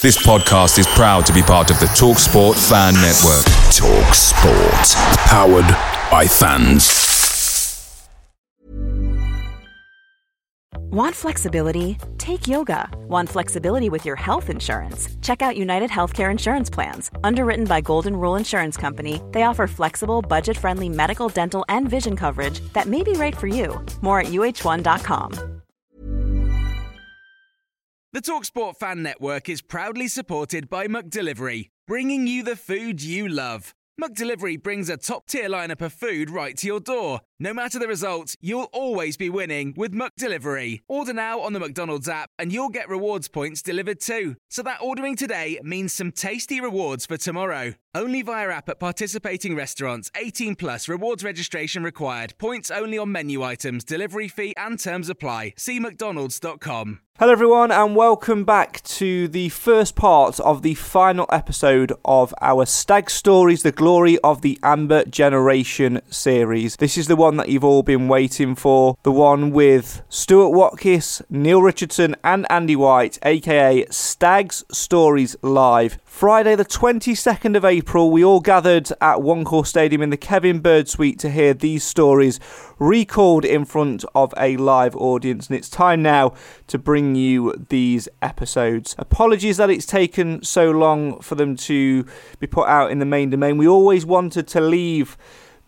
This podcast is proud to be part of the Talk Sport Fan Network. Talk Sport. Powered by fans. Want flexibility? Take yoga. Want flexibility with your health insurance? Check out United Healthcare Insurance Plans. Underwritten by Golden Rule Insurance Company, they offer flexible, budget friendly medical, dental, and vision coverage that may be right for you. More at uh1.com. The Talksport Fan Network is proudly supported by McDelivery, bringing you the food you love. McDelivery brings a top tier lineup of food right to your door. No matter the result, you'll always be winning with McDelivery. Order now on the McDonald's app and you'll get rewards points delivered too. So that ordering today means some tasty rewards for tomorrow. Only via app at participating restaurants. 18 plus rewards registration required. Points only on menu items, delivery fee and terms apply. See mcdonalds.com. Hello, everyone, and welcome back to the first part of the final episode of our Stag Stories The Glory of the Amber Generation series. This is the one that you've all been waiting for the one with Stuart Watkiss, Neil Richardson, and Andy White, aka Stags Stories Live. Friday, the 22nd of April, we all gathered at One Call Stadium in the Kevin Bird Suite to hear these stories recalled in front of a live audience, and it's time now to bring you these episodes. Apologies that it's taken so long for them to be put out in the main domain. We always wanted to leave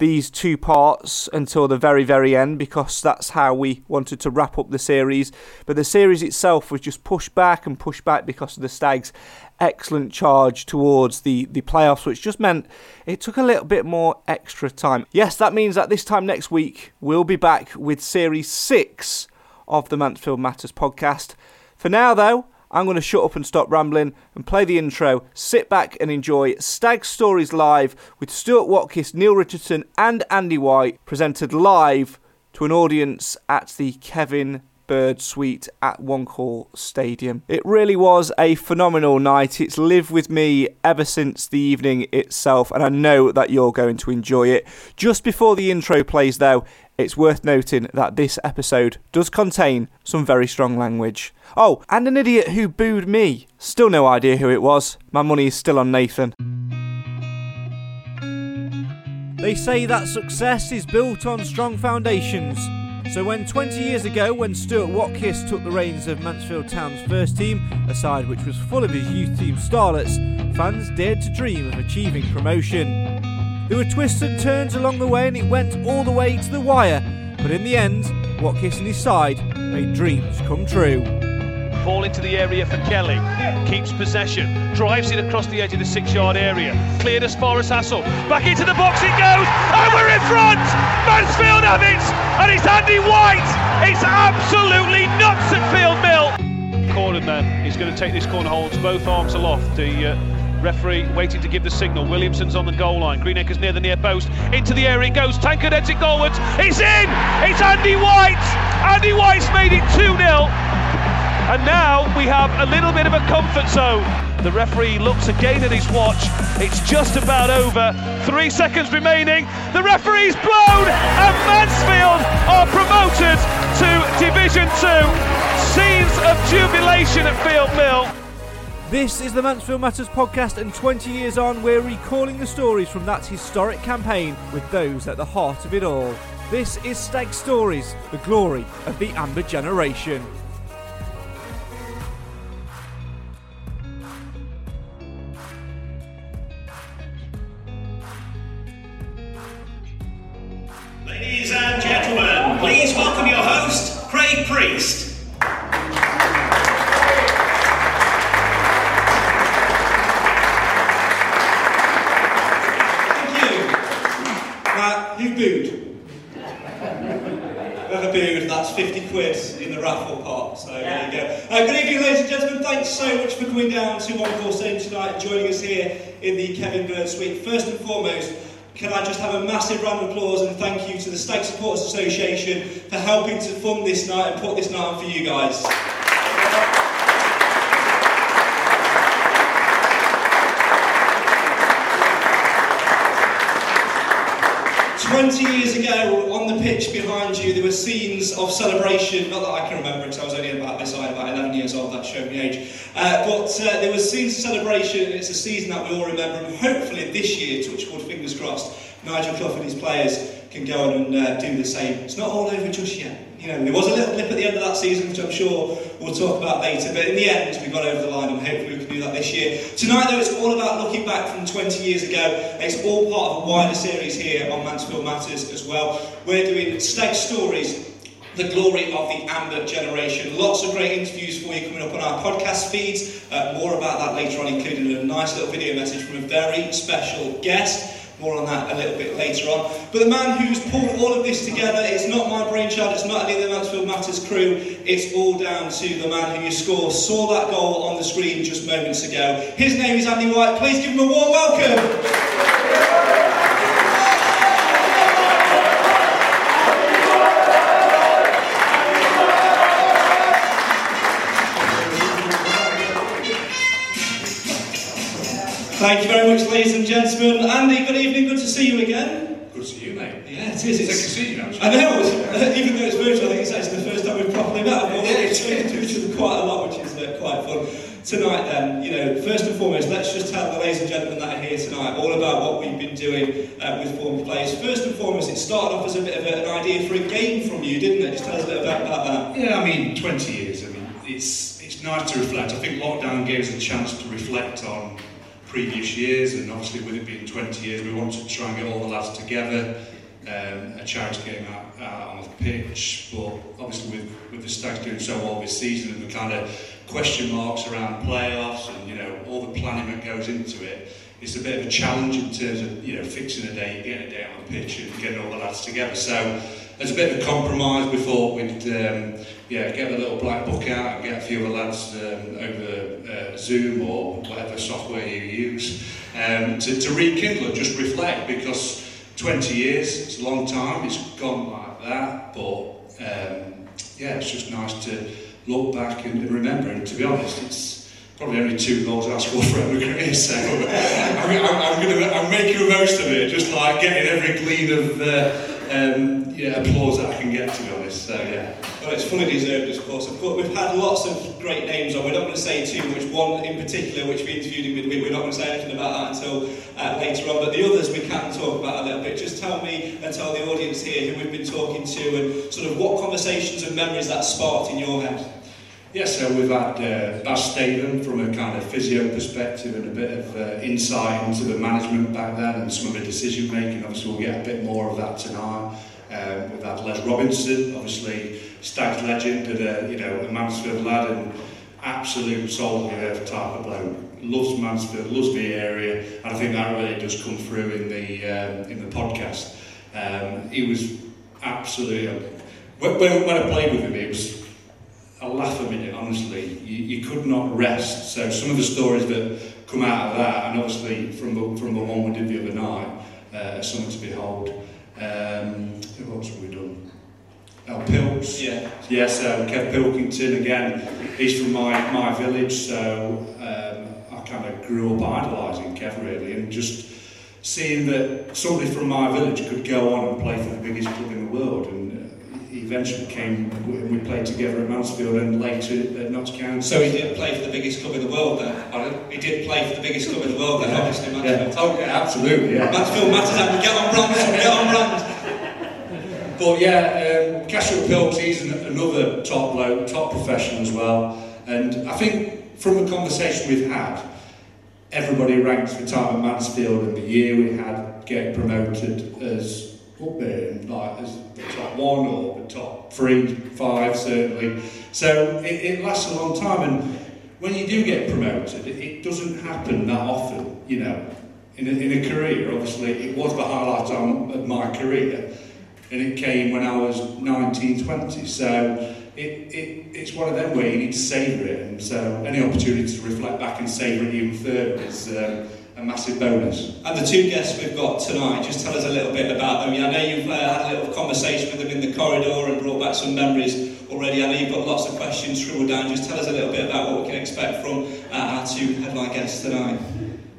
these two parts until the very, very end because that's how we wanted to wrap up the series. But the series itself was just pushed back and pushed back because of the Stags' excellent charge towards the, the playoffs, which just meant it took a little bit more extra time. Yes, that means that this time next week we'll be back with series six of the Mansfield Matters podcast. For now, though, I'm going to shut up and stop rambling and play the intro. Sit back and enjoy Stag Stories Live with Stuart Watkiss, Neil Richardson, and Andy White, presented live to an audience at the Kevin Bird Suite at One Stadium. It really was a phenomenal night. It's lived with me ever since the evening itself, and I know that you're going to enjoy it. Just before the intro plays, though, it's worth noting that this episode does contain some very strong language. Oh, and an idiot who booed me. Still no idea who it was. My money is still on Nathan. They say that success is built on strong foundations. So when 20 years ago, when Stuart Watkiss took the reins of Mansfield Town's first team, a side which was full of his youth team starlets, fans dared to dream of achieving promotion. There were twists and turns along the way and it went all the way to the wire, but in the end, Watkiss and his side made dreams come true. Ball into the area for Kelly. Keeps possession. Drives it across the edge of the six yard area. Cleared as far as Hassel. Back into the box it goes. And we're in front. Mansfield have it. And it's Andy White. It's absolutely nuts at Field Mill. Corner man. He's going to take this corner. Holds both arms aloft. The uh, Referee waiting to give the signal. Williamson's on the goal line. Greenacre's near the near post. Into the area it goes. Tankard heads it goalwards. It's in! It's Andy White! Andy White's made it 2 0. And now we have a little bit of a comfort zone. The referee looks again at his watch. It's just about over. Three seconds remaining. The referee's blown, and Mansfield are promoted to Division 2. Scenes of jubilation at Field Mill. This is the Mansfield Matters podcast, and 20 years on, we're recalling the stories from that historic campaign with those at the heart of it all. This is Stag Stories, the glory of the Amber Generation. So much for coming down to One Call Stadium tonight and joining us here in the Kevin Bird Suite. First and foremost, can I just have a massive round of applause and thank you to the Stag Supporters Association for helping to fund this night and put this night on for you guys. 20 20 years ago, on the pitch behind you, there were scenes of celebration. Not that I can remember, because I was only about this high, about 11 years old. That showed me age. Uh, but uh, there were scenes of celebration. and It's a season that we all remember, and hopefully this year, touch wood, fingers crossed, Nigel Clough and his players can go on and uh, do the same. It's not all over just yet. You know, there was a little blip at the end of that season, which I'm sure we'll talk about later. But in the end, we got over the line, and hopefully we can do that this year. Tonight, though, it's all about looking back from 20 years ago. It's all part of a wider series here on Mansfield Matters as well. We're doing Stag Stories the glory of the Amber generation. Lots of great interviews for you coming up on our podcast feeds. Uh, more about that later on, including a nice little video message from a very special guest. More on that a little bit later on. But the man who's pulled all of this together, it's not my brainchild, it's not any of the Mansfield Matters crew, it's all down to the man who you score saw that goal on the screen just moments ago. His name is Andy White. Please give him a warm welcome. Thank you very much, ladies and gentlemen. Andy, good evening. Good to see you again. Good to see you, mate. Yeah, it is. It's It's, to see you, actually. I know, it's- even though it's virtual, I think it's actually the first time we've properly met. I've already spoken to each other quite a lot, which is uh, quite fun. Tonight, then, you know, first and foremost, let's just tell the ladies and gentlemen that are here tonight all about what we've been doing uh, with former players. First and foremost, it started off as a bit of a, an idea for a game from you, didn't it? Just tell us a bit about that. Yeah, I mean, 20 years. I mean, it's it's nice to reflect. I think lockdown gave us a chance to reflect on previous years, and obviously with it being 20 years, we wanted to try and get all the lads together. Um, a charity game out, out on the pitch, but obviously with, with the Stags doing so well this season and the kind of question marks around playoffs and you know all the planning that goes into it, it's a bit of a challenge in terms of you know fixing a day, getting a day on the pitch and getting all the lads together. So as a bit of a compromise, we thought we'd um, yeah get the little black book out and get a few of the lads um, over uh, Zoom or whatever software you use um, to, to rekindle and just reflect because 20 years, it's a long time, it's gone like that, but um, yeah, it's just nice to look back and, and remember. And to be honest, it's probably only two goals I scored for my career, so I'm, I'm, I'm, gonna, I'm making the most of it, just like getting every glean of uh, um, yeah, applause that I can get, to be honest. So yeah. Well, it's fully deserved, of course. Of course, we've had lots of great names on. We're not going to say too much. One in particular, which we interviewed him with, we're not going to say anything about that until uh, later on. But the others we can talk about a little bit. Just tell me and tell the audience here who we've been talking to and sort of what conversations and memories that sparked in your head. Yeah, so we've had uh, Baz Statham from a kind of physio perspective and a bit of uh, insight into the management back then and some of the decision making. Obviously, we'll get a bit more of that tonight. Um, we've had Les Robinson, obviously Stags legend and a, you know, a Mansfield lad and absolute soul of the type of bloke. Loves Mansfield, loves the area, and I think that really does come through in the um, in the podcast. Um, he was absolutely. When, when when I played with him, it was a laugh a minute, honestly. You, you could not rest. So some of the stories that come out of that, and obviously from the, from the one we did the other night, uh, something to behold. Um, who else have we done? Oh, Pilks. Yeah. Yeah, so Kev Pilkington, again, he's from my, my village, so um, I kind of grew up idolising Kev really, and just seeing that somebody from my village could go on and play for the biggest club in the world, and uh, he eventually came, and we played together at Mansfield and later at Notts County. So he did play for the biggest club in the world then. He did play for the biggest club in the world then, obviously. Yeah. Mansfield. Oh, yeah, absolutely, yeah. Mansfield matters and we get on brand, we get on brand. But yeah, um, Cashel Pilks, he's an, another top bloke, top professional as well. And I think from the conversation we've had, everybody ranks the time at Mansfield and the year we had getting promoted as up there, like as the top one or the top three, five certainly. So it, it lasts a long time, and when you do get promoted, it, it doesn't happen that often, you know. In a, in a career, obviously, it was the highlight of my career, and it came when I was 19, 20. So it, it, it's one of them where you need to savour it, and so any opportunity to reflect back and savour it even further is um, a massive bonus. And the two guests we've got tonight, just tell us a little bit about them. I know you've uh, had a little conversation with them in the corridor and brought back some memories already. I know you've got lots of questions scribbled down. Just tell us a little bit about what we can expect from uh, our two headline guests tonight.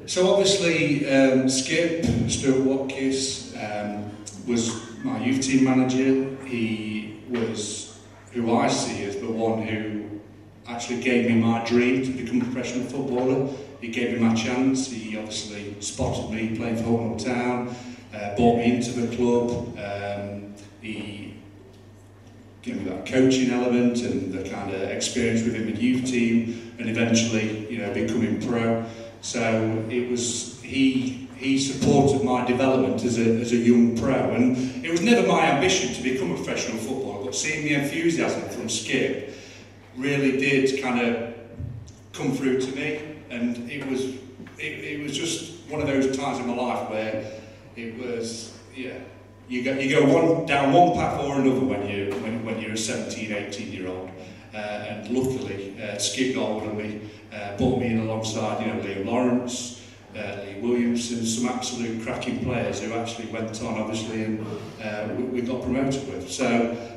So obviously, um, Skip, Stuart Watkiss, um, was my youth team manager. He was who I see as the one who actually gave me my dream to become a professional footballer. He gave me my chance. He obviously spotted me playing for Hucknall Town, uh, brought me into the club. Um, he gave me that coaching element and the kind of experience within the youth team, and eventually, you know, becoming pro. So it was he he supported my development as a, as a young pro. And it was never my ambition to become a professional footballer but seeing the enthusiasm from Skip really did kind of come through to me. And it was it, it was just one of those times in my life where it was yeah you go you go one down one path or another when you when, when you're a 17 18 year old. Uh, and luckily uh, Skip Golding uh, brought me in alongside you know Liam Lawrence uh, Williamson, some absolute cracking players who actually went on, obviously, and uh, we, we got promoted with. So,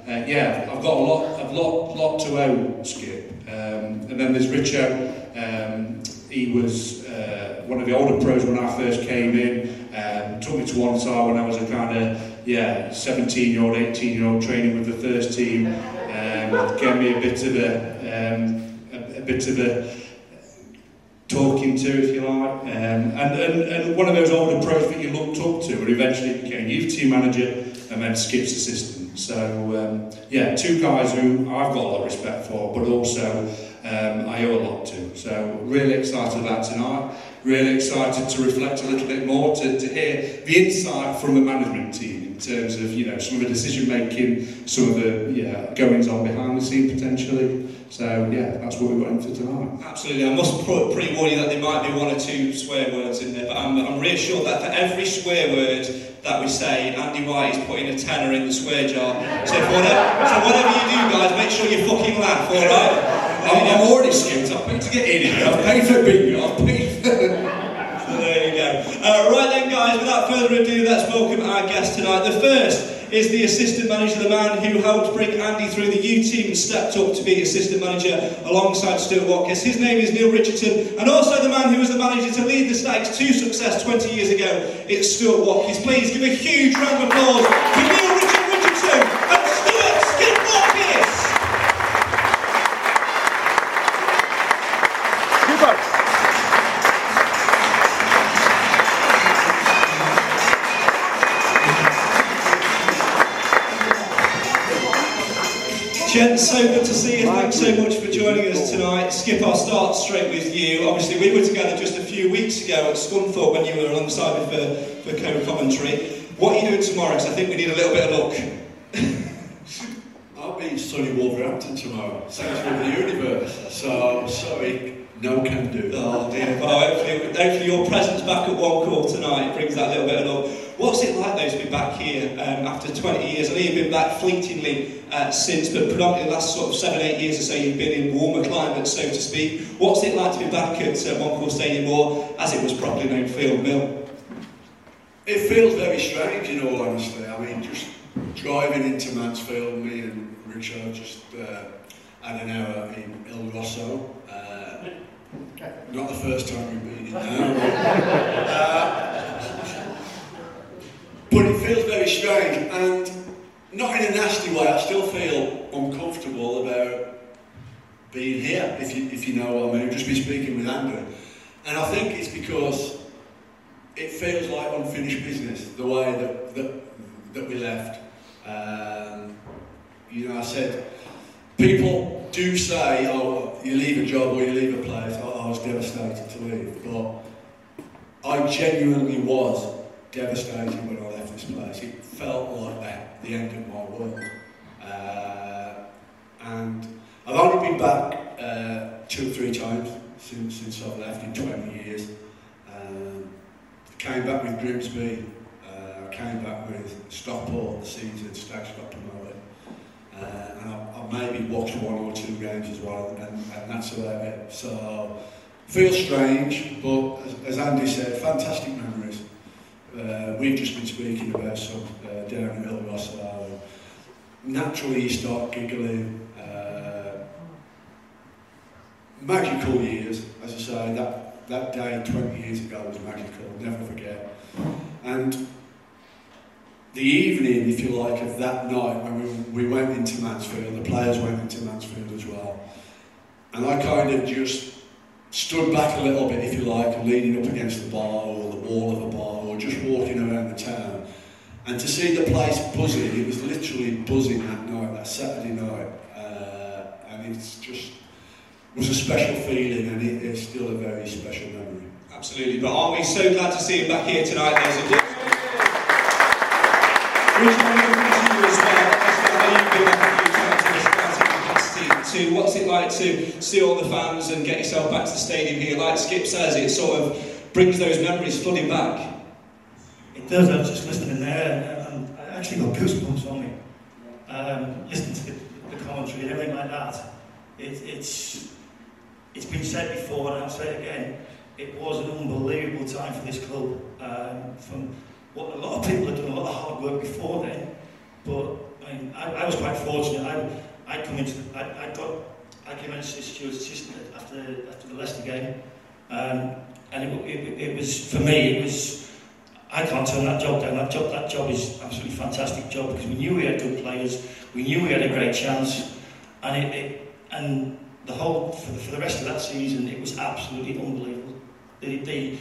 uh, yeah, I've got a lot, a lot, lot to owe Skip. Um, and then there's Richo. Um, he was uh, one of the older pros when I first came in. Um, took me to one side when I was a kind of yeah 17 year old, 18 year old training with the first team. Um, gave me a bit of a, um, a, a bit of a talking to, if you like. Um, and, and, and one of those older pros that you looked up to and eventually became youth team manager and then Skip's assistant. So, um, yeah, two guys who I've got a lot of respect for, but also um, I owe a lot to. So, really excited about tonight. Really excited to reflect a little bit more, to, to hear the insight from the management team in terms of, you know, some of the decision making, some of the yeah, goings on behind the scene potentially. So yeah, that's what we've got in for tonight. Absolutely. I must pre-warn you that there might be one or two swear words in there, but I'm, I'm reassured that for every swear word that we say, Andy White is putting a tenner in the swear jar. So, whatever, so whatever you do, guys, make sure you fucking laugh, all right? I'm, I'm already skipped. I've paid to get in here. I've paid for bingo. I've paid for... so there you go. Uh, right then, guys, without further ado, let's welcome our guest tonight. The first is the assistant manager, the man who helped bring Andy through the U team and stepped up to be assistant manager alongside Stuart Watkiss. His name is Neil Richardson, and also the man who was the manager to lead the Stags to success 20 years ago. It's Stuart Watkiss. Please give a huge round of applause Gents, so good to see you. Thanks so much for joining us tonight. Skip, I'll start straight with you. Obviously, we were together just a few weeks ago at Scunthorpe when you were alongside me for, for co-commentary. What are you doing tomorrow? Because I think we need a little bit of luck. I'll be in sunny Wolverhampton tomorrow, centre of the universe. So, sorry, no can do. Oh dear. Well, hopefully, hopefully your presence back at one call tonight brings that little bit of luck. What's it like though to be back here um, after 20 years? I know you've been back fleetingly uh, since, but predominantly the last sort of seven, eight years or so you've been in warmer climates, so to speak. What's it like to be back at uh, Call Stadium or, as it was properly known, Field Mill? It feels very strange in all honesty. I mean, just driving into Mansfield, me and Richard just uh, had an hour in El Rosso. Uh, not the first time we've been in there. uh, but it feels very strange and not in a nasty way. I still feel uncomfortable about being here, if you, if you know what I mean. Just been speaking with Andrew. And I think it's because it feels like unfinished business, the way that, that, that we left. Um, you know, I said, people do say, oh, you leave a job or you leave a place. Oh, I was devastated to leave. But I genuinely was devastated when I left this place. It felt like that, the end of my world. Uh, and I've only been back uh, two or three times since, since I've left in 20 years. Um, came back with Grimsby, uh, came back with Stockport the season, Stags got promoted. Uh, and I, I maybe watched one or two games as well, and, and that's about it. So, feels strange, but as, as Andy said, fantastic memories. Uh, we've just been speaking about some uh, down at El. Naturally, you start giggling. Uh, magical years, as I say, that, that day 20 years ago was magical, never forget. And the evening, if you like, of that night when we, we went into Mansfield, the players went into Mansfield as well. And I kind of just stood back a little bit, if you like, leaning up against the bar or the wall of a bar or just walking around the town. And to see the place buzzing, it was literally buzzing that night, that Saturday night. Uh, and it's just, it was a special feeling and it is still a very special memory. Absolutely, but aren't we so glad to see him back here tonight, ladies and gentlemen? Rich, I want to come to you as well. Obviously, I know back a few times in a scouting capacity. What's it like to see all the fans and get yourself back to the stadium here? Like Skip says, it sort of brings those memories flooding back. It does. I was just listening there, and I actually got goosebumps on me. Um, listening to the, the commentary and everything like that. It, it's it's been said before, and I'll say it again. It was an unbelievable time for this club. Um, from what a lot of people had done a lot of hard work before then, but I mean, I, I was quite fortunate. I I come into I, I got I came in as Stuart's assistant after after the Leicester game, um, and it, it, it was for me it was. I can't turn that job down. That job, that job is absolutely fantastic job because we knew we had good players, we knew we had a great chance, and it, it and the whole for the, for the rest of that season, it was absolutely unbelievable. The, the,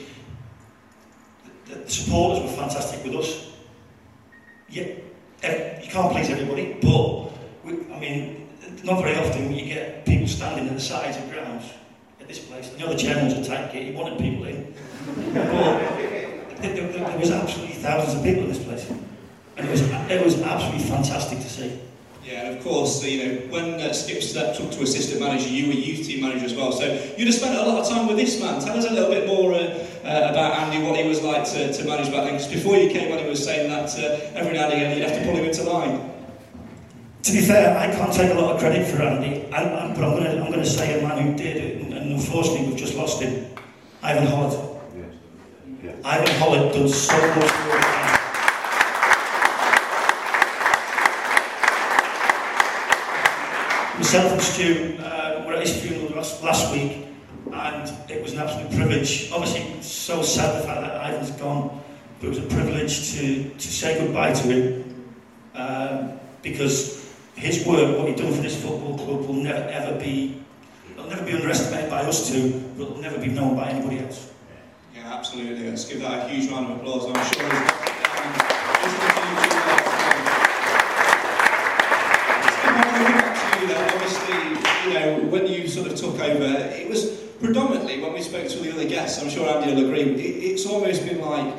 the supporters were fantastic with us. Yeah, you can't please everybody, but we, I mean, not very often you get people standing at the sides of grounds at this place. I know the chairman was a tight he wanted people in. but, there, there, there was absolutely thousands of people in this place. And it was, it was absolutely fantastic to see. Yeah, and of course, you know, when uh, Skip stepped up to assistant manager, you were youth team manager as well. So you'd have spent a lot of time with this man. Tell us a little bit more uh, uh, about Andy, what he was like to, to manage back then. Because before you came on, he was saying that uh, every now and again you'd have to pull him into line. To be fair, I can't take a lot of credit for Andy, I, I, but I'm going to I'm going to say a man who did and, and unfortunately we've just lost him, Ivan Hollett. Ivan Hollett done so much work. Myself and Stu uh, were at his funeral last, last week, and it was an absolute privilege. Obviously, so sad the fact that Ivan's gone, but it was a privilege to, to say goodbye to him um, because his work, what he'd done for this football club, will never ever be, it'll never be underestimated by us two, but it'll never be known by anybody else. Absolutely. Let's give that a huge round of applause. I'm sure obviously, you know, when you sort of took over, it was predominantly when we spoke to the other guests. I'm sure Andy will agree. It, it's almost been like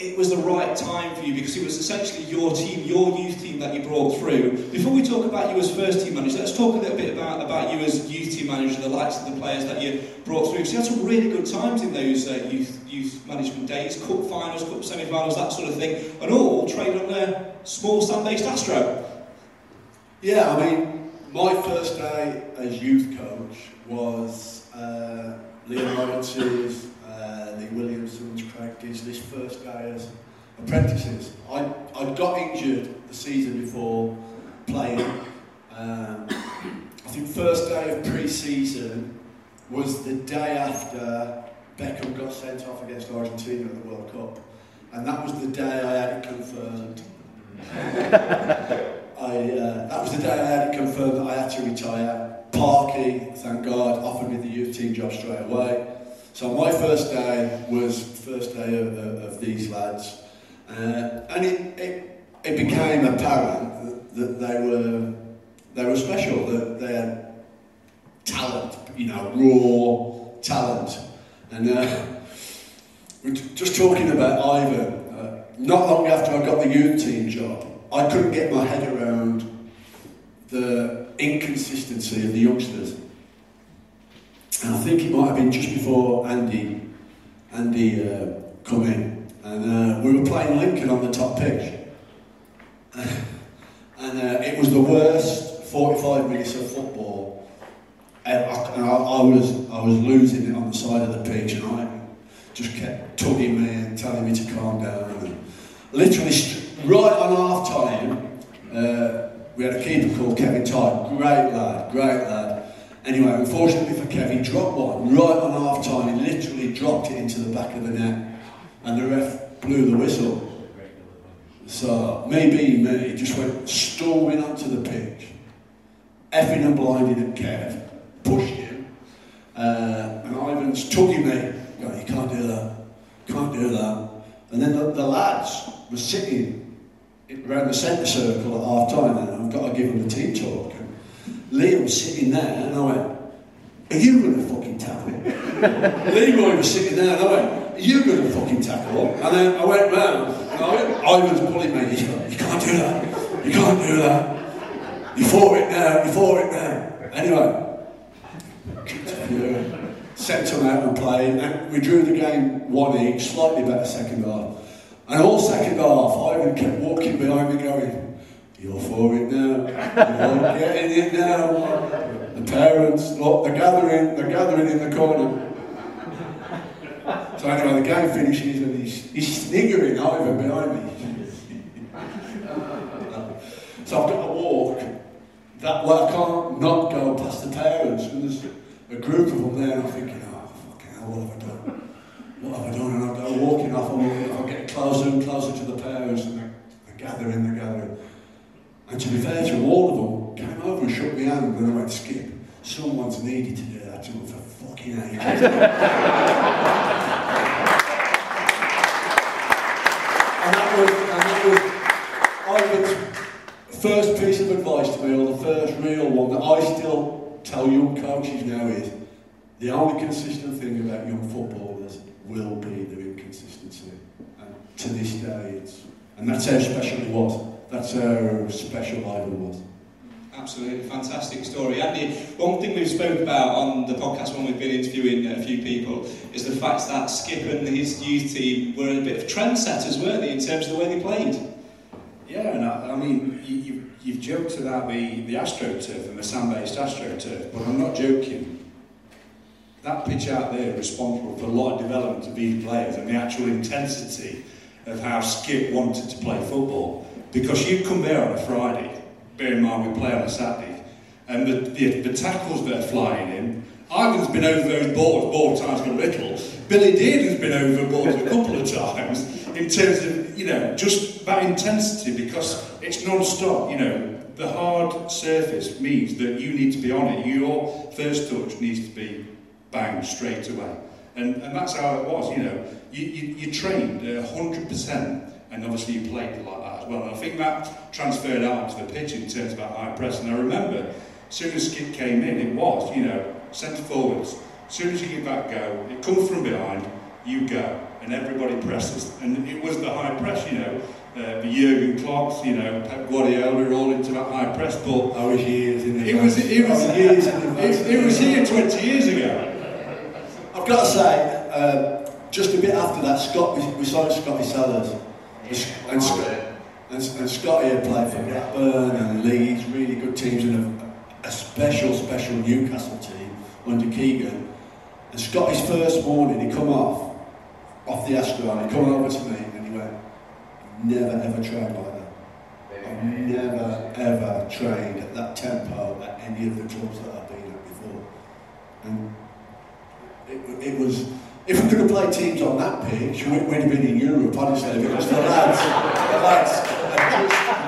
it was the right time for you because it was essentially your team, your youth team that you brought through. Before we talk about you as first team manager, let's talk a little bit about, about you as youth team manager, the likes of the players that you brought through. Because you had some really good times in those uh, youth youth management days, cup finals, cup semi-finals, that sort of thing, and all trained on a small stand-based Astro. Yeah, I mean, my first day as youth coach was uh, Lee Williamson's, Craig Disley's first day as apprentices. I, I got injured the season before playing. Um, I think first day of pre-season was the day after Beckham got sent off against Argentina at the World Cup. And that was the day I had it confirmed. I, uh, that was the day I had it confirmed that I had to retire. Parky, thank God, offered me the youth team job straight away. So my first day was first day of, of, these lads. Uh, and it, it, it became apparent that, that they were they were special, that they had talent, you know, raw talent. And uh, we're just talking about Ivan. Uh, not long after I got the youth team job, I couldn't get my head around the inconsistency of the youngsters. And I think it might have been just before Andy, Andy uh, come in, and uh, we were playing Lincoln on the top pitch, and uh, it was the worst 45 minutes of football. And I, and I, I was I was losing it on the side of the pitch, and I just kept tugging me and telling me to calm down. And literally, right on half time, uh, we had a keeper called Kevin Tye. Great lad, great lad. Anyway, unfortunately for Kevin, he dropped one right on half time. He literally dropped it into the back of the net, and the ref blew the whistle. So, maybe me, just went storming onto the pitch, effing and blinding at Kev, pushed him, uh, and Ivan's tugging me, you can't do that, can't do that. And then the, the lads were sitting around the centre circle at half time, and I've got to give them a team talk. Liam was sitting there, and I went, Are you going to fucking tackle? Leroy was sitting there, and I went, Are you going to fucking tackle? And then I went round, and I, went, I was pulling me, You can't do that, you can't do that. You it now, you it now. Anyway, sent him out and played, and we drew the game one each, slightly better second half. And all second half, Ivan kept walking behind me going, you're for it now, you're getting it now. The parents, look, they're gathering, they're gathering in the corner. So anyway, the game finishes and he's, he's sniggering Ivan behind me. so I've got to walk that way, I can't not go past the parents, and there's a group of them there, and I'm thinking, oh, fucking hell, what have I done? What have I done? And I go walking off, and I get closer and closer to the parents, and they're, they're gathering, they're gathering. And to be fair to all of them came over and shook my hand, and I went, Skip, someone's needed to do that to them for fucking ages. and that was, Ivan's first piece of advice to me, or the first real one that I still tell young coaches now is the only consistent thing about young footballers will be their inconsistency. And to this day, it's, and that's how special it was. That's how special Ivan was. Absolutely fantastic story. Andy, one thing we've spoken about on the podcast when we've been interviewing a few people is the fact that Skip and his youth team were a bit of trendsetters, weren't they, in terms of the way they played? Yeah, and I, I mean, you, you, you've joked about the, the AstroTurf and the sand-based AstroTurf, but I'm not joking. That pitch out there is responsible for a lot of development of these players and the actual intensity of how Skip wanted to play football. Because you come there on a Friday, bear in mind we play on a Saturday, and the, the, the tackles that are flying in, Ivan's been over those balls, ball times a little. Billy Dearden's been over balls a couple of times in terms of, you know, just that intensity because it's non-stop, you know. The hard surface means that you need to be on it. Your first touch needs to be bang straight away. And, and that's how it was, you know. You, you, you trained uh, 100% and obviously you played like that well. And I think that transferred out onto the pitch in terms of that high press. And I remember, as soon as Skip came in, it was, you know, centre forwards. As soon as you give that go, it comes from behind, you go. And everybody presses. And it was the high press, you know. Uh, the Jurgen Klopps, you know, Pep Guardiola, all into that high press. But I was years in the it was, it was, years it, it was here 20 years ago. I've got to say, uh, just a bit after that, Scott, we, we signed Scotty Sellars. And, Scott, and, and Scotty had played for Blackburn and Leeds, really good teams, and a, a special, special Newcastle team under Keegan. And Scotty's first morning, he come off, off the Astro, and he come over to me and he went, never ever trained like that. I've never ever trained at that tempo at any of the clubs that I've been at before. And it, it was, if we could have played teams on that pitch, we, would have been in Europe, honestly, because the lads, the lads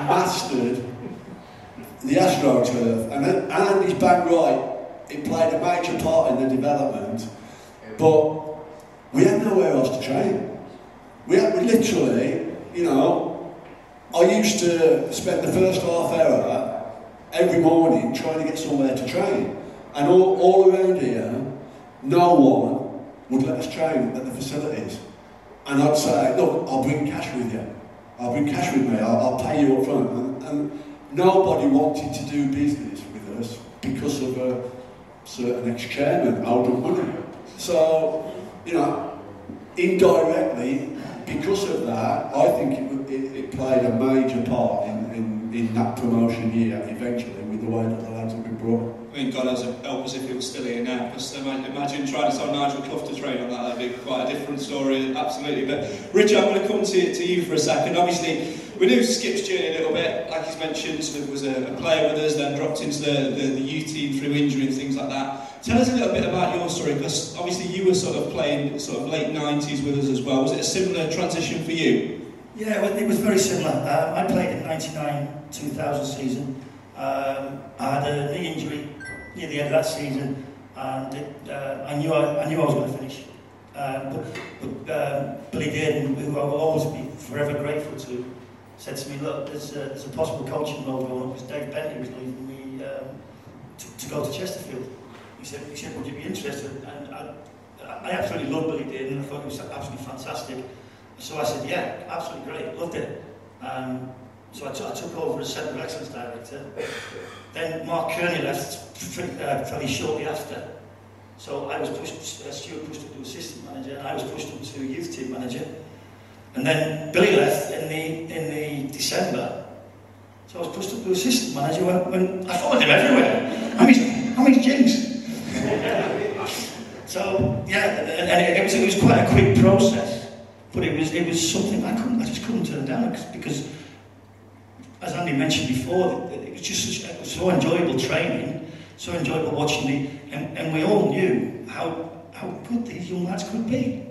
mastered the AstroTurf. And, and Andy's bang right, it played a major part in the development, but we had nowhere else to train. We had literally, you know, I used to spend the first half hour every morning trying to get somewhere to train. And all, all around here, no one would let us train at the facilities. And I'd say, look, I'll bring cash with you. I'll bring cash with me. I'll, I'll pay you up front. And, and, nobody wanted to do business with us because of a certain ex-chairman, Alden Money. So, you know, indirectly, because of that, I think it, it, it played a major part in, in, in that promotion year eventually with the way that the lads have been brought. I mean, God has help us if he was still here now. Because imagine trying to tell Nigel Clough to train on that, that'd be quite a different story, absolutely. But Richard, I'm going to come to, to you for a second. Obviously, we knew Skip's journey a little bit, like he's mentioned, sort was a, a player with us, then dropped into the, the, the team through injury and things like that. Tell us a little bit about your story, because obviously you were sort of playing sort of late 90s with us as well. Was it a similar transition for you? Yeah, it was very similar. Um, I played in 99-2000 season. Um, I had a knee injury near the end of that season, and it, uh, I knew I, I knew I was going to finish. Um, but but um, Billy Dearden, who I will always be forever grateful to, said to me, look, there's a, there's a possible coaching role going on because Dave Bentley was leaving me um, to, to go to Chesterfield. He said, he said, would you be interested? And I, I absolutely loved Billy Dearden. I thought he was absolutely fantastic. So I said, yeah, absolutely great, loved it. Um, so I, I took over as Centre of Excellence Director. Then Mark Kearney left uh, fairly shortly after. So I was pushed, uh, Stuart pushed up to assistant manager, and I was pushed up to youth team manager. And then Billy left in the in the December. So I was pushed up to assistant manager when, when I followed him everywhere. I'm his, I'm jinx. so yeah, and, and it, was, it was quite a quick process. But it was it was something I couldn't I just couldn't turn down because as Andy mentioned before, it was just such, it was so enjoyable training, so enjoyable watching the and, and we all knew how how good these young lads could be.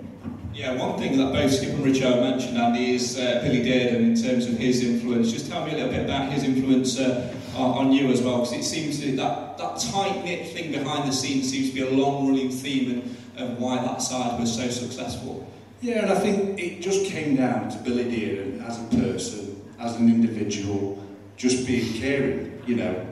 Yeah, one thing that both Skip and Richard mentioned, Andy, is uh, Billy Dearden in terms of his influence. Just tell me a little bit about his influence uh, on you as well, because it seems that that, that tight knit thing behind the scenes seems to be a long running theme and, why that side was so successful. Yeah, and I think it just came down to Billy Dearden as a person, as an individual, just being caring, you know.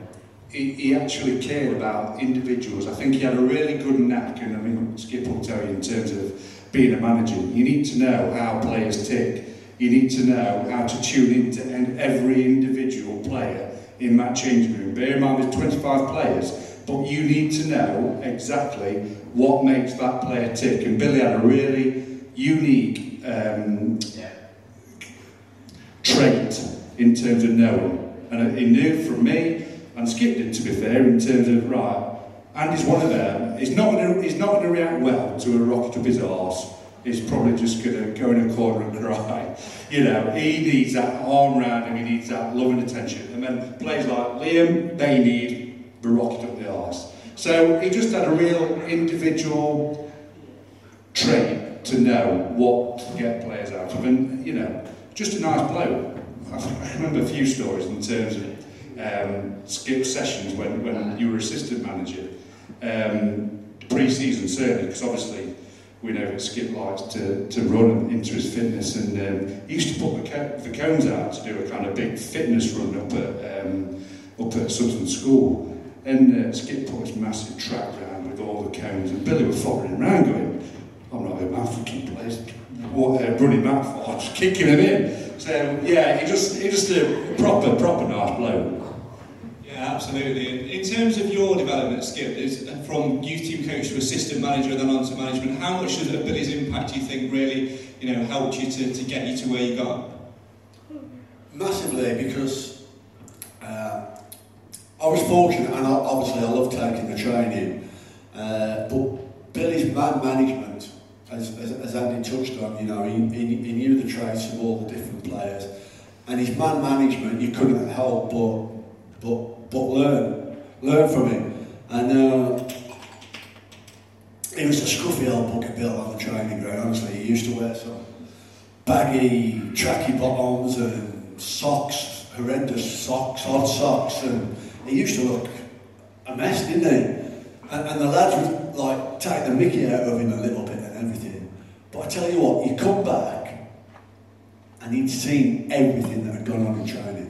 He, he actually cared about individuals. I think he had a really good knack, and I mean, Skip will tell you in terms of being a manager, you need to know how players tick. You need to know how to tune into every individual player in that changing room. Bear in mind there's 25 players, but you need to know exactly what makes that player tick. And Billy had a really unique um, trait in terms of knowing. And he knew from me, and Skip did to be fair, in terms of, right, Andy's one of them. He's not going to, he's not going to react well to a rocket up his arse. He's probably just going to go in a corner and cry. You know, he needs that arm round him, he needs that love and attention. And then players like Liam, they need the rocket up the arse. So he just had a real individual trait to know what to get players out of. And, you know, just a nice bloke. I remember a few stories in terms of um, skip sessions when, when you were assistant manager. Um, pre-season certainly, because obviously we know Skip likes to, to run into his fitness and um, he used to put the, the cones out to do a kind of big fitness run up at, um, up at Sutton School. And uh, Skip put his massive track round with all the cones and Billy was following around going, I'm not a for keep place, what uh, running back for, just kicking him in. So yeah, he just he just a proper, proper nice bloke. Yeah, absolutely. In terms of your development, Skip, is uh, from youth team coach to assistant manager and then on to management, how much does Billy's impact, do you think, really you know, helped you to, to get you to where you got? Massively, because uh, I was fortunate, and obviously I love taking the training, uh, but Billy's man management, as, as, as Andy touched on, you know, he, he, he knew the traits of all the different players, and his man management, you couldn't help but but but learn, learn from him. And uh, he was a scruffy old bucket built on the training ground, honestly. He used to wear some baggy, tracky bottoms and socks, horrendous socks, odd socks, and he used to look a mess, didn't he? And, and the lads would like take the mickey out of him a little. But I tell you what, you come back and he'd seen everything that had gone on in training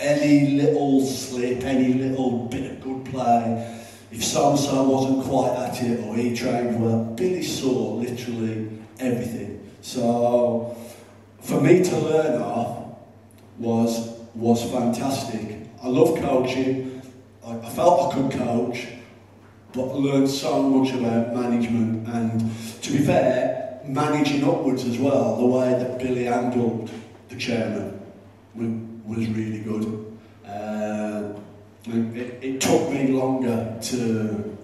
any little slip, any little bit of good play, if so-and-so wasn't quite at it or he trained well, Billy saw literally everything. So for me to learn off was was fantastic. I love coaching. I, I felt I could coach, but I learned so much about management and to be fair, managing upwards as well, the way that Billy handled the chairman was really good. Uh, it, it took me longer to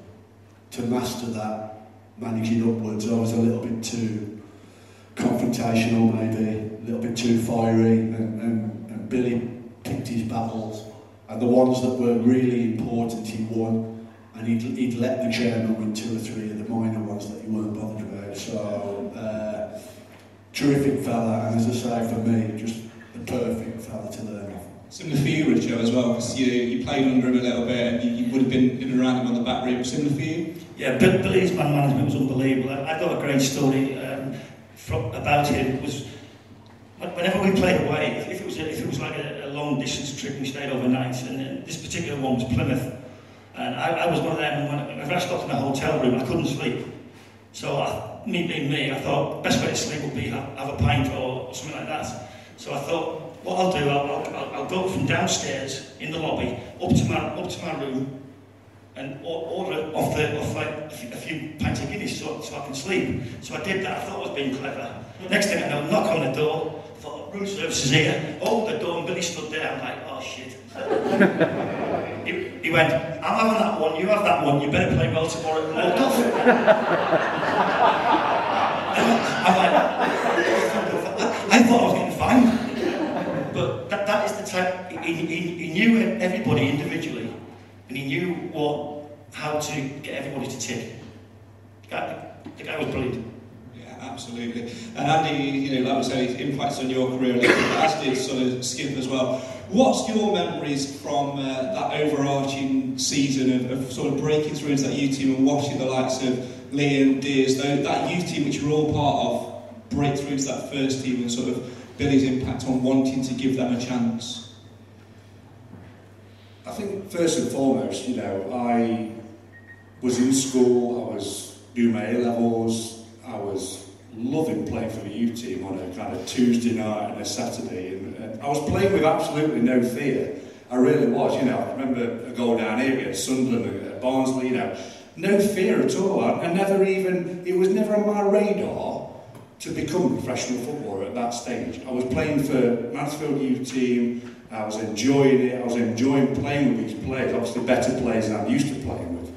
to master that managing upwards. I was a little bit too confrontational, maybe a little bit too fiery, and, and, and Billy picked his battles, and the ones that were really important, he won, and he'd, he'd let the chairman win two or three of the minor ones that he weren't bothered about. So. Uh, terrific fella, and as I say, for me, just the perfect fella to learn off. Similar for you, Richo, as well, because you, you played under him a little bit and you, you would have been in and around him on the back room. Similar for you? Yeah, Bill- Billy's man management was unbelievable. I- I've got a great story um, from, about him. It was whenever we played away, if it was a, if it was like a, a long distance trip, we stayed overnight, and uh, this particular one was Plymouth. And I, I was one of them, when, whenever I stopped in a hotel room, I couldn't sleep. So, I, me being me, I thought best way to sleep would be have, have a pint or, or something like that. So I thought, what I'll do, I'll, I'll, I'll- go from downstairs in the lobby up to my up to my room and order off the off like a few, a few pints of Guinness so, so I can sleep. So I did that. I thought I was being clever. Next thing I know, knock on the door. Thought room service is here. Opened the door and Billy stood there. I'm like, oh shit. he, went, I'm having that one. You have that one. You better play well tomorrow. Off. I'm like, I thought I was getting fined. But that, that is the type, he, he, he knew everybody individually, and he knew what, how to get everybody to tick. The guy, the guy was brilliant. Yeah, absolutely. And Andy, you know, like I his impacts on your career, a little bit, as did sort of Skip as well. What's your memories from uh, that overarching season of, of sort of breaking through into that youth team and watching the likes of Liam, Deers, though, that youth team which you're all part of, break through that first team and sort of Billy's impact on wanting to give them a chance? I think first and foremost, you know, I was in school, I was doing my A levels, I was loving playing for the youth team on a kind of Tuesday night and a Saturday, and, and I was playing with absolutely no fear. I really was, you know. I remember a goal down here against Sunderland at Barnsley, you know, no fear at all. I, I never even, it was never on my radar to become a professional footballer at that stage. I was playing for Mansfield youth team, I was enjoying it, I was enjoying playing with these players, obviously better players than I'm used to playing with.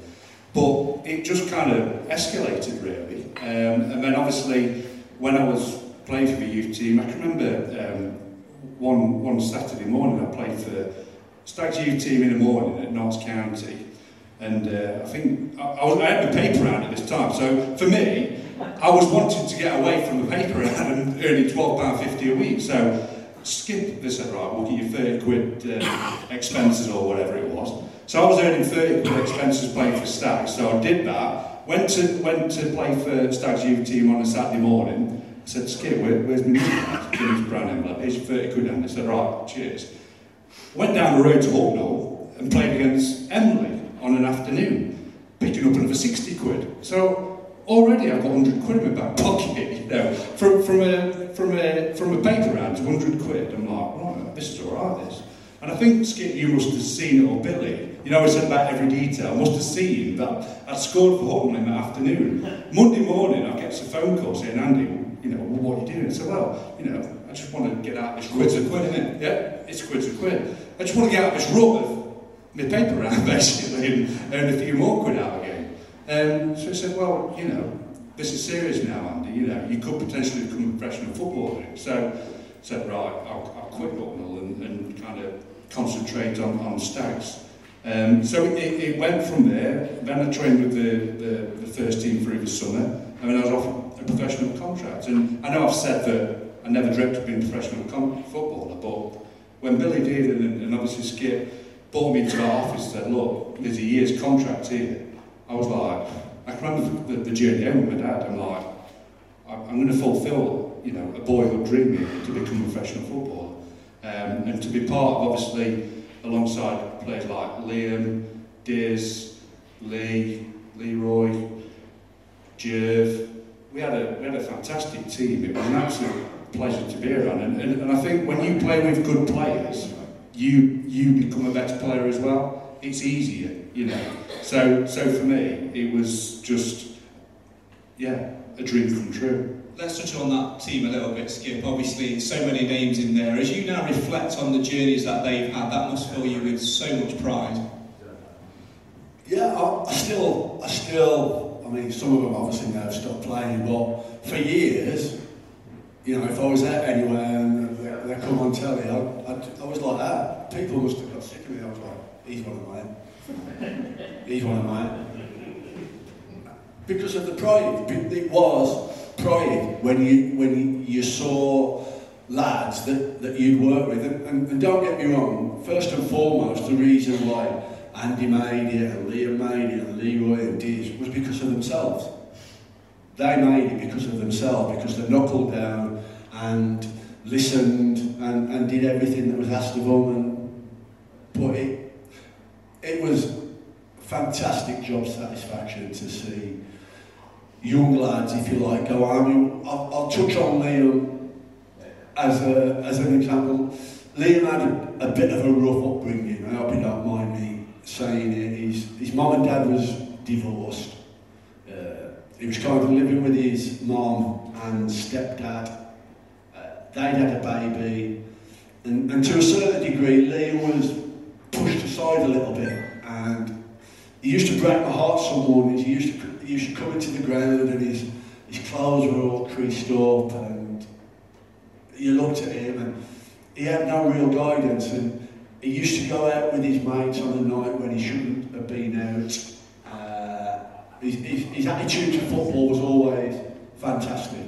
But it just kind of escalated really. Um, and then obviously when I was playing for the youth team, I can remember um, one, one Saturday morning I played for Stags youth team in the morning at Notts County. And uh, I think I, I, was, I had the paper round at this time, so for me, I was wanting to get away from the paper round and earning £12.50 a week. So Skip, this said, right, we'll give you 30 quid uh, expenses or whatever it was. So I was earning 30 quid expenses playing for Stags, so I did that. Went to went to play for Stags youth team on a Saturday morning. I said, Skip, where, where's my music? Give his brown envelope. Here's your 30 quid. And they said, right, cheers. Went down the road to Hucknall and played against Emley on an afternoon, picking up another 60 quid. So already I've got 100 quid in my back pocket, you know, from, from, a, from, a, from a paper round to 100 quid. I'm like, right, this is all right, this. And I think, Skip, you must have seen it, or Billy, you know, I said about every detail, must have seen that I'd scored for Hucknall in the afternoon. Monday morning, I get a phone call saying, Andy, you know, what are you doing? I said, well, you know, I just want to get out this Quid's a rut. quid, isn't it? Yeah, it's quid's a quid. I just want to get out this rut of my paper round, basically, and earn a few more quid out again. Um, so I said, well, you know, this is serious now, Andy. You know, you could potentially become a professional footballer. So I said, right, I'll, I'll quit Hucknall and, and kind of concentrate on, on Stags. Um, so it, it went from there. Then I trained with the, the, the first team through the summer, I mean, I was offered a professional contract. And I know I've said that I never dreamt of being a professional footballer, but when Billy did, and, and obviously Skip brought me to our office and said, look, there's a year's contract here. I was like, I can remember the, the journey home with my dad. I'm like, I'm, going to fulfil, you know, a boyhood dream here to become a professional footballer. Um, and to be part of, obviously, alongside players like Liam, Diz, Lee, Leroy, Jerv. We had a we had a fantastic team. It was an absolute pleasure to be around. And, and, and I think when you play with good players, you you become a better player as well. It's easier, you know. So so for me, it was just yeah, a dream come true. Let's touch on that team a little bit, Skip. Obviously, so many names in there. As you now reflect on the journeys that they've had, that must fill you with so much pride. Yeah, I, I still, I still, I mean, some of them obviously now have stopped playing, but for years, you know, if I was out anywhere and they, they come on telly, I, I, I was like that. People must have got sick of me. I was like, he's one of mine. He's one of mine. Because of the pride. It was pride when you when you saw lads that, that you'd work with. And, and, and don't get me wrong, first and foremost, the reason why Andy made it and Liam made it and Leroy and Diz was because of themselves. They made it because of themselves, because they knuckled down and listened and, and did everything that was asked of them. And, but it, it was fantastic job satisfaction to see young lads, if you like, go. I mean, I'll, I'll touch on Liam as, a, as an example. Liam had a, a bit of a rough upbringing, I hope you don't mind me saying it. His, his mum and dad was divorced. Uh, he was kind of living with his mum and stepdad. Uh, they'd had a baby. And, and to a certain degree, Liam was pushed aside a little bit. And he used to break my heart some mornings. He used to, he used to come into the ground and his, his clothes were all creased up and you looked at him and he had no real guidance and he used to go out with his mates on a night when he shouldn't have been out. Uh, his, his, his attitude to football was always fantastic.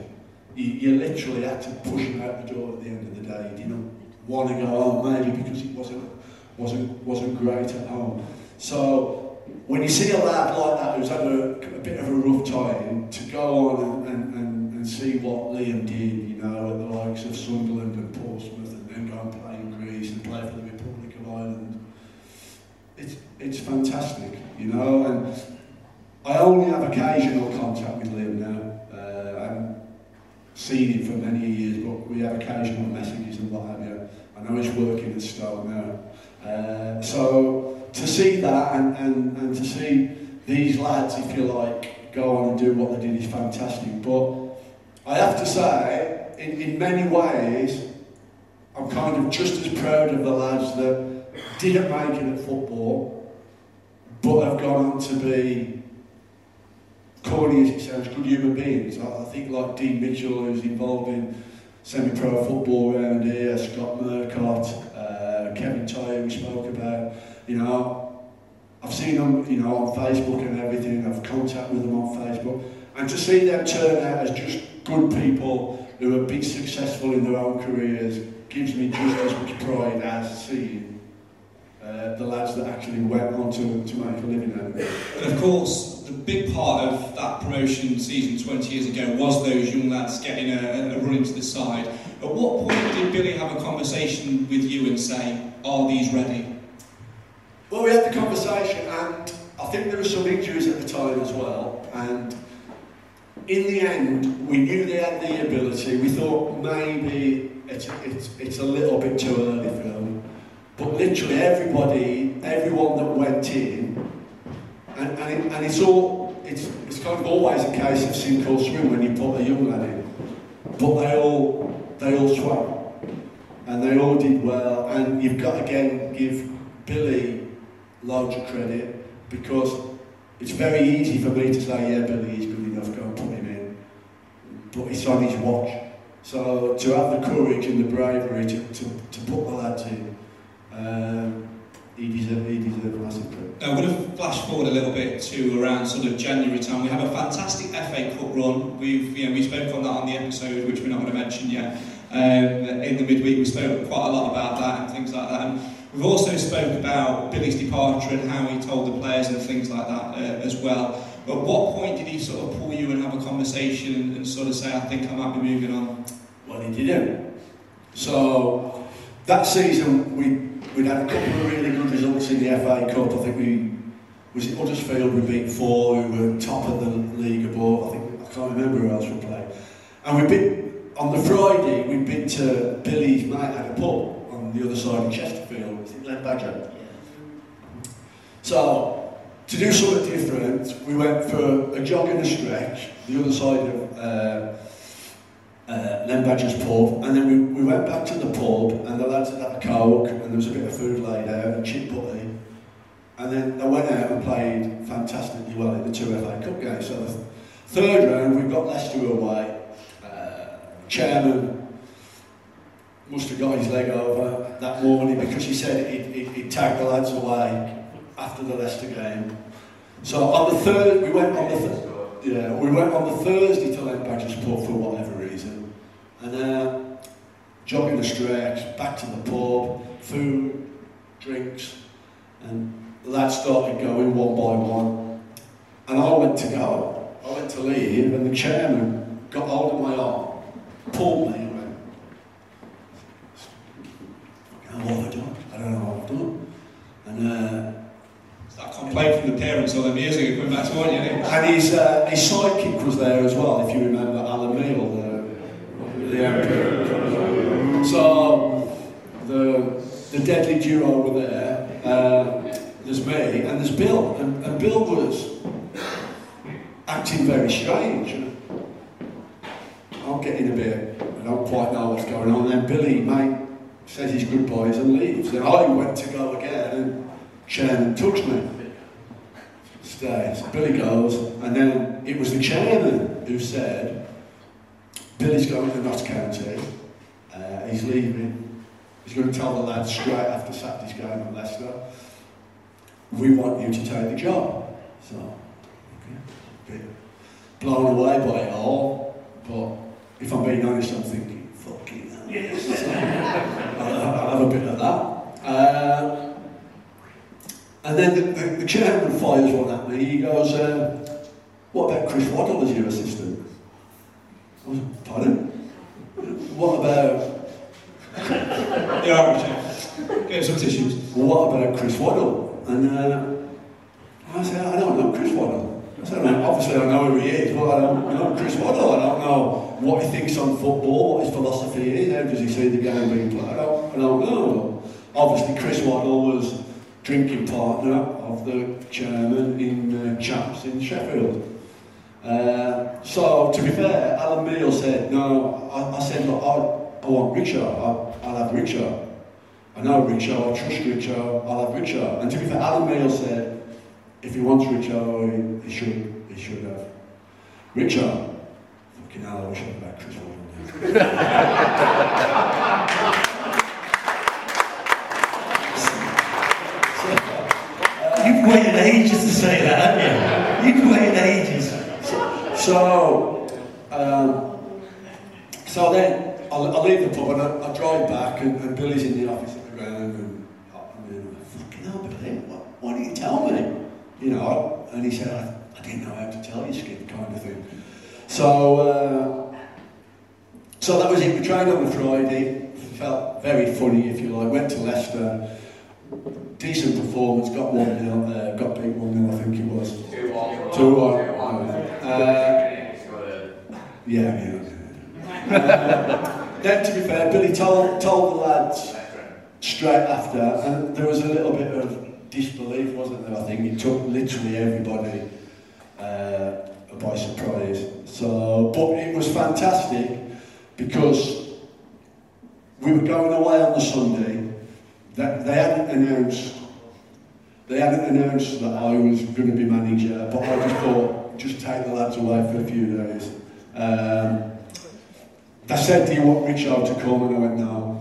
You, you literally had to push him out the door at the end of the day. He didn't want to go home, maybe because it wasn't, wasn't, wasn't great at home. So when you see a lad like that who's had a, a bit of a rough time, to go on and, and, and, see what Liam did, you know, at the likes of Sunderland and Portsmouth, and then go and play in Greece and play for the Republic of Ireland, it's, it's fantastic, you know, and I only have occasional contact with Liam now. Uh, I haven't seen him for many years, but we have occasional messages and what have you. I know he's working at Stoke now. Uh, so to see that and, and, and to see these lads, if you like, go on and do what they did is fantastic. But I have to say, in, in many ways, I'm kind of just as proud of the lads that didn't make it at football, but have gone on to be, corny as it sounds, good human beings. I, I think like Dean Mitchell, who's involved in semi-pro football around here, Scott Murcott, Kevin Tyre we spoke about, you know, I've seen them, you know, on Facebook and everything, I've contact with them on Facebook, and to see them turn out as just good people who have been successful in their own careers gives me just as much pride as seeing uh, the lads that actually went on to, to make a living out of it. And of course, the big part of that promotion season 20 years ago was those young lads getting a, a run into the side. At what point did Billy have a conversation with you and say, are these ready? Well, we had the conversation, and I think there were some injuries at the time as well. And in the end, we knew they had the ability. We thought maybe it's, it's, it's a little bit too early for them. But literally everybody, everyone that went in, and, and, it, and it's all, it's, it's kind of always a case of sink or swim when you put a young lad in. But they all, they all swam. And they all did well. And you've got to again give Billy of credit because it's very easy for me to say, yeah, Billy is good enough, go and put him in. But it's on his watch. So to have the courage and the bravery to, to, to put the lads in, um, he deserves he deserve massive credit. Now, we're going to flash forward a little bit to around sort of January time. We have a fantastic FA Cup run. We've, you know, we spoke on that on the episode, which we're not going to mention yet. Um, in the midweek, we spoke quite a lot about that and things like that. And we've also spoke about Billy's departure and how he told the players and things like that uh, as well. But at what point did he sort of pull you and have a conversation and, sort of say, I think I might be moving on? Well, he didn't. So that season, we we'd had a couple of really good results in the FA Cup. I think we was it Huddersfield we beat four, who were top of the league above. I think I can't remember who else we played. And we been on the Friday. We'd been to Billy's mate at a pub on the other side of Chesterfield. Was it Len Badger? So to do something different, we went for a jog and a stretch. The other side of. Uh, uh, Len Badger's pub, and then we, we went back to the pub, and the lads had had a coke, and there was a bit of food laid out, and chip putty, and then they went out and played fantastically well in the two FA Cup games. So the third round, we've got Leicester away. Chairman must have got his leg over that morning because he said he'd, he'd, he'd tag the lads away after the Leicester game. So on the third, we went on the third. Yeah, we went on the Thursday to Len Badger's Pub for whatever reason. And uh, jogging the stretch, back to the pub, food, drinks, and the lads started going one by one. And I went to go. I went to leave, and the chairman got hold of my arm, me, and went, "Fucking what have I done? I don't know what I've done. And uh, That complaint from the parents all them years ago, coming back to what you know. and his, uh, his sidekick was there as well, if you remember Alan Meale, the, the MP. So the, the deadly duo were there. Uh, there's me and there's Bill. And, and Bill was acting very strange. I'm getting a bit, I don't quite know what's going on. Then Billy, mate, says his goodbyes and leaves. And I went to go again and Chairman tucks me stays. Billy goes, and then it was the chairman who said, Billy's going to Notts County, uh, he's leaving, he's going to tell the lads straight after Saturday's game at Leicester, we want you to take the job. So, okay, blown away by it all, but if I'm being honest, I'm thinking, fucking hell. Yes. I'll, have a bit of that. Uh, and then the, the, the chairman fires one at me. He goes, uh, What about Chris Waddle as your assistant? I was, Pardon? What about. You're right, Get some tissues. What about Chris Waddle? And uh, I said, I don't know Chris Waddle. I said, obviously I know who he is, but I don't know Chris Waddle. I don't know what he thinks on football, what his philosophy is, how does he see the game being played. I. Obviously Chris Waddle was drinking partner of the chairman in uh, Chaps in Sheffield. Uh, so, to be fair, Alan Meale said, no, I, I said, look, I, I want Richard, I, I'll have Richard. I know Richard, I trust Richard, I'll have Richard. And to be fair, Alan Meale said, if he wants Richard, he, he should, he should have. Richard, You've waited ages to say that, haven't you? You've waited ages. So, um, so then I, I leave the pub and I, I drive back and, and Billy's in the office at the ground and I mean, fucking hell, Billy, what, why didn't you tell me? You know, and he said, I, I didn't know how to tell you, Skip, kind of thing. So, uh, so that was it. We trained on the Friday. Felt very funny, if you like. Went to Leicester. Decent performance. Got one nil. Uh, got beat one nil. I think it was. Two one. Two one. Uh, yeah, yeah. Uh, then, to be fair, Billy told told the lads straight after, and there was a little bit of disbelief, wasn't there? I think it took literally everybody uh, by surprise. So, but it was fantastic because we were going away on the Sunday. That they hadn't announced. They hadn't announced that I was going to be manager, but I just thought, just take the lads away for a few days. Um, they said, "Do you want Richard to come?" And I went, "No."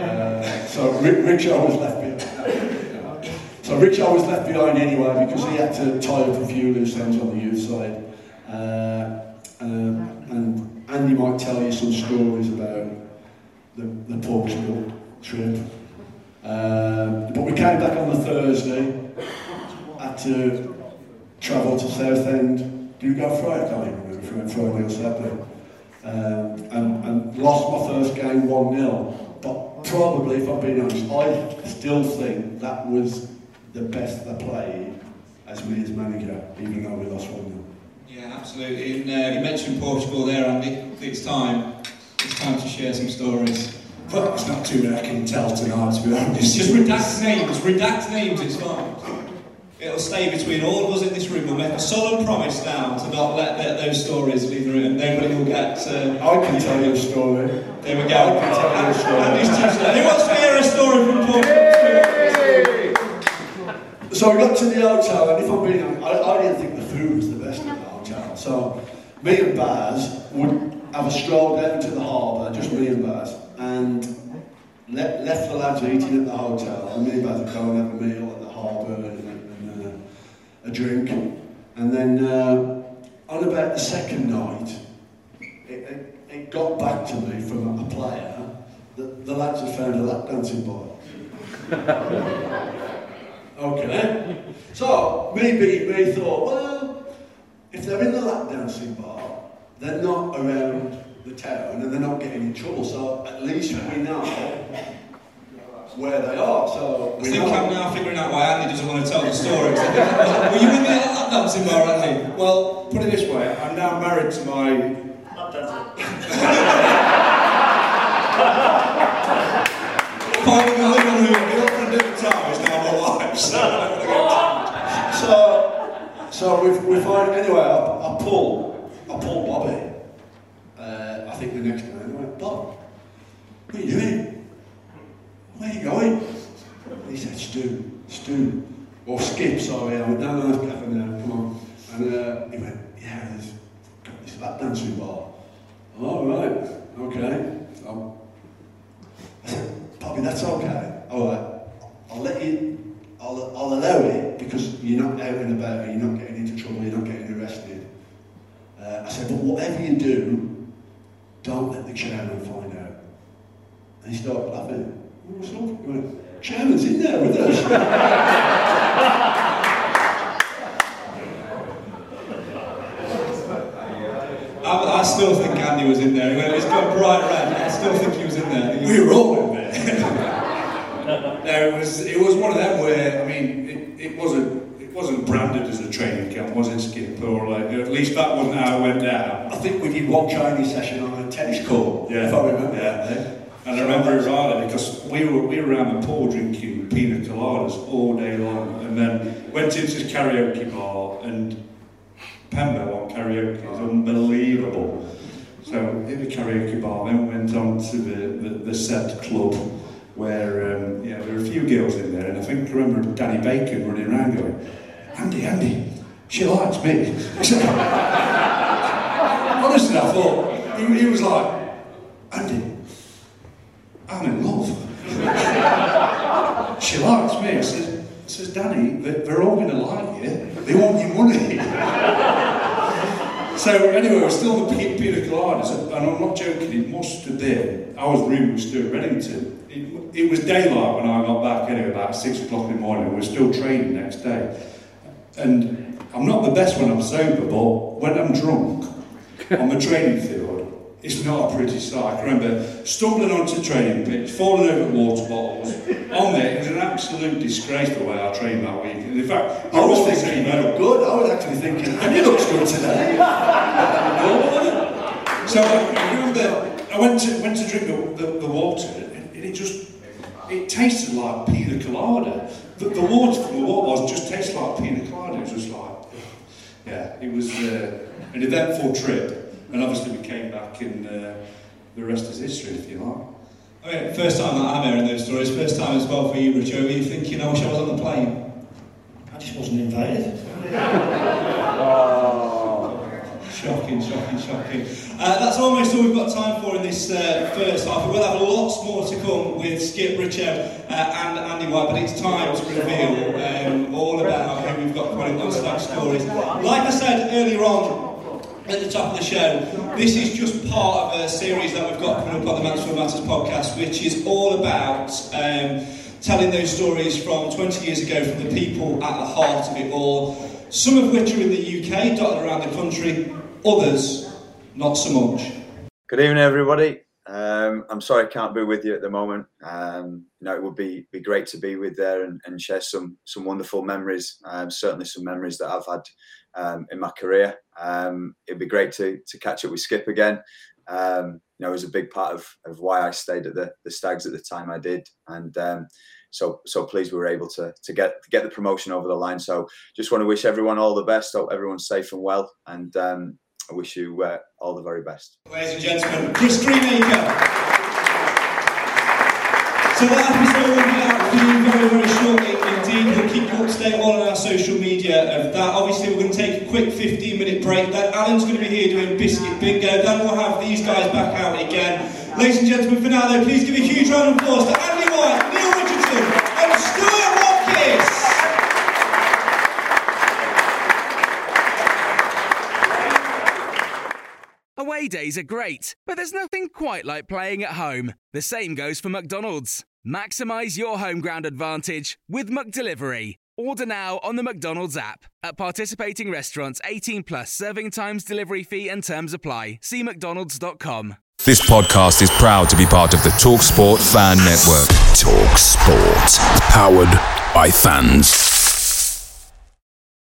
Uh, so Ri- Richard was left behind. So Richard was left behind anyway because he had to tie up a few loose ends on the youth side. Uh, um, and Andy might tell you some stories about the, the Portugal trip. Um, but we came back on the Thursday, had to travel to Southend. Did we go Friday? I can't even remember if we went Friday or Saturday. Um, and, and lost my first game 1 0. But probably, if I'm being honest, I still think that was the best I played as me as manager, even though we lost 1 0. Yeah, absolutely. And uh, you mentioned Portugal there, Andy. It's time. It's time to share some stories. But it's not too that I can tell tonight, to be honest. Just redact names. Redact names. It's fine. It'll stay between all of us in this room. We'll make a solemn promise now to not let the, those stories leave the room. Nobody will get. Uh, I can tell you a story. There we go. I can tell you a story. Andy's touched it. Who wants to hear a story from Portugal? So we got to the hotel, and if I'm being honest, I, I didn't think the food was the best at the hotel. So me and Baz would have a stroll down to the harbour, just me and Baz, and le- left the lads eating at the hotel, and me and Baz would go and have a meal at the harbour and, and uh, a drink. And then uh, on about the second night, it, it, it got back to me from a player that the lads had found a lap dancing bar. okay. So, me me thought, well, if they're in the lap dancing bar, they're not around the town and they're not getting in trouble. So at least we know where they are. So I we think know. I'm now figuring out why Andy doesn't want to tell the story. Were you in the lap dancing bar, Andy? Well, put it this way, I'm now married to my Finally, the woman who my girlfriend at the time is now my wife. So, so, so we, we find anyway. I, I pull, I pull Bobby. Uh, I think the next night I Bob, what are you doing? Where are you going? And he said, Stu, Stu, or Skip. Sorry, I went down the nice cafe now. Come on. And uh, he went, yeah, there's got this lap dancing bar. All right, okay. Um, I said, Bobby, that's okay. All right, I'll let you, I'll, I'll allow it because you're not out and about, and you're not getting into trouble, you're not getting arrested. Uh, I said, but whatever you do, don't let the chairman find out. And he started laughing. What's up? He went, chairman's in there with us. I, I still think Andy was in there. It's got bright red. I still think he was in there. we were all in there. No, it was it was one of them where I mean it, it wasn't it wasn't branded as a training camp, was it, Skip? Or like at least that wasn't how it went down. I think we did one training session on a tennis court, Yeah. if I remember Yeah. that. And I remember it rightly because we were we were around the pool drinking pina coladas all day long, and then went into this karaoke bar and Pembo on karaoke is unbelievable. So in the karaoke bar, then went on to the, the, the set club where um, yeah, there were a few girls in there, and I think I remember Danny Bacon running around going, Andy, Andy, she likes me. Honestly, I thought he, he was like, Andy, I'm in love. she likes me. I says, says Danny, they- they're all going to like you. They want your money. so anyway, was still the P- Pina Coladas, and I'm not joking, it must have been, I was rooming with Stuart Reddington. It, it was daylight when I got back anyway, about six o'clock in the morning. We were still training next day. And I'm not the best when I'm sober, but when I'm drunk on the training it's not a pretty sight. I remember stumbling onto the training pitch, falling over water bottles. On there, it was an absolute disgrace the way I trained that week. And in fact, I was all thinking you good. I was actually thinking, and he looks good today. So I remember I went to went to drink the, the, the water and it just it tasted like pina colada. The, the water from the water bottle just tasted like pina colada. It was just like yeah, it was uh, an eventful trip, and obviously we came back and uh, the rest is history, if you like. Okay, first time that I'm hearing those stories. First time as well for you, Richo. Were you thinking, I wish I was on the plane? I just wasn't invited. Shocking, shocking, shocking. Uh, that's almost all we've got time for in this uh, first half. We'll have lots more to come with Skip Richard uh, and Andy White, but it's time to reveal um, all about who we've got coming on Stack Stories. Like I said earlier on, at the top of the show, this is just part of a series that we've got coming up on the Mansfield Matters podcast, which is all about um, telling those stories from 20 years ago from the people at the heart of it all. Some of which are in the UK, dotted around the country, others not so much. Good evening, everybody. Um, I'm sorry I can't be with you at the moment. Um, you know, it would be be great to be with there and, and share some some wonderful memories. Um, certainly some memories that I've had um, in my career. Um, it'd be great to to catch up with Skip again. Um, you know, it was a big part of, of why I stayed at the, the Stags at the time I did, and um, so so pleased we were able to to get to get the promotion over the line. So just want to wish everyone all the best. Hope everyone's safe and well, and um, I wish you uh, all the very best. Ladies and gentlemen, Chris Greenacre. So that episode very, very shortly indeed. We'll keep you up to date on our social media of that. Obviously, we're going to take a quick 15 minute break. Then Alan's going to be here doing Biscuit Bingo. Then we'll have these guys back out again. Ladies and gentlemen, for now though, please give a huge round of applause to Andy White, Neil Richardson, and Stuart Watkiss. Away days are great, but there's nothing quite like playing at home. The same goes for McDonald's. Maximise your home ground advantage with McDelivery. Order now on the McDonald's app. At participating restaurants, 18 plus serving times, delivery fee, and terms apply. See McDonald's.com. This podcast is proud to be part of the TalkSport Fan Network. Talk Sport. Powered by fans.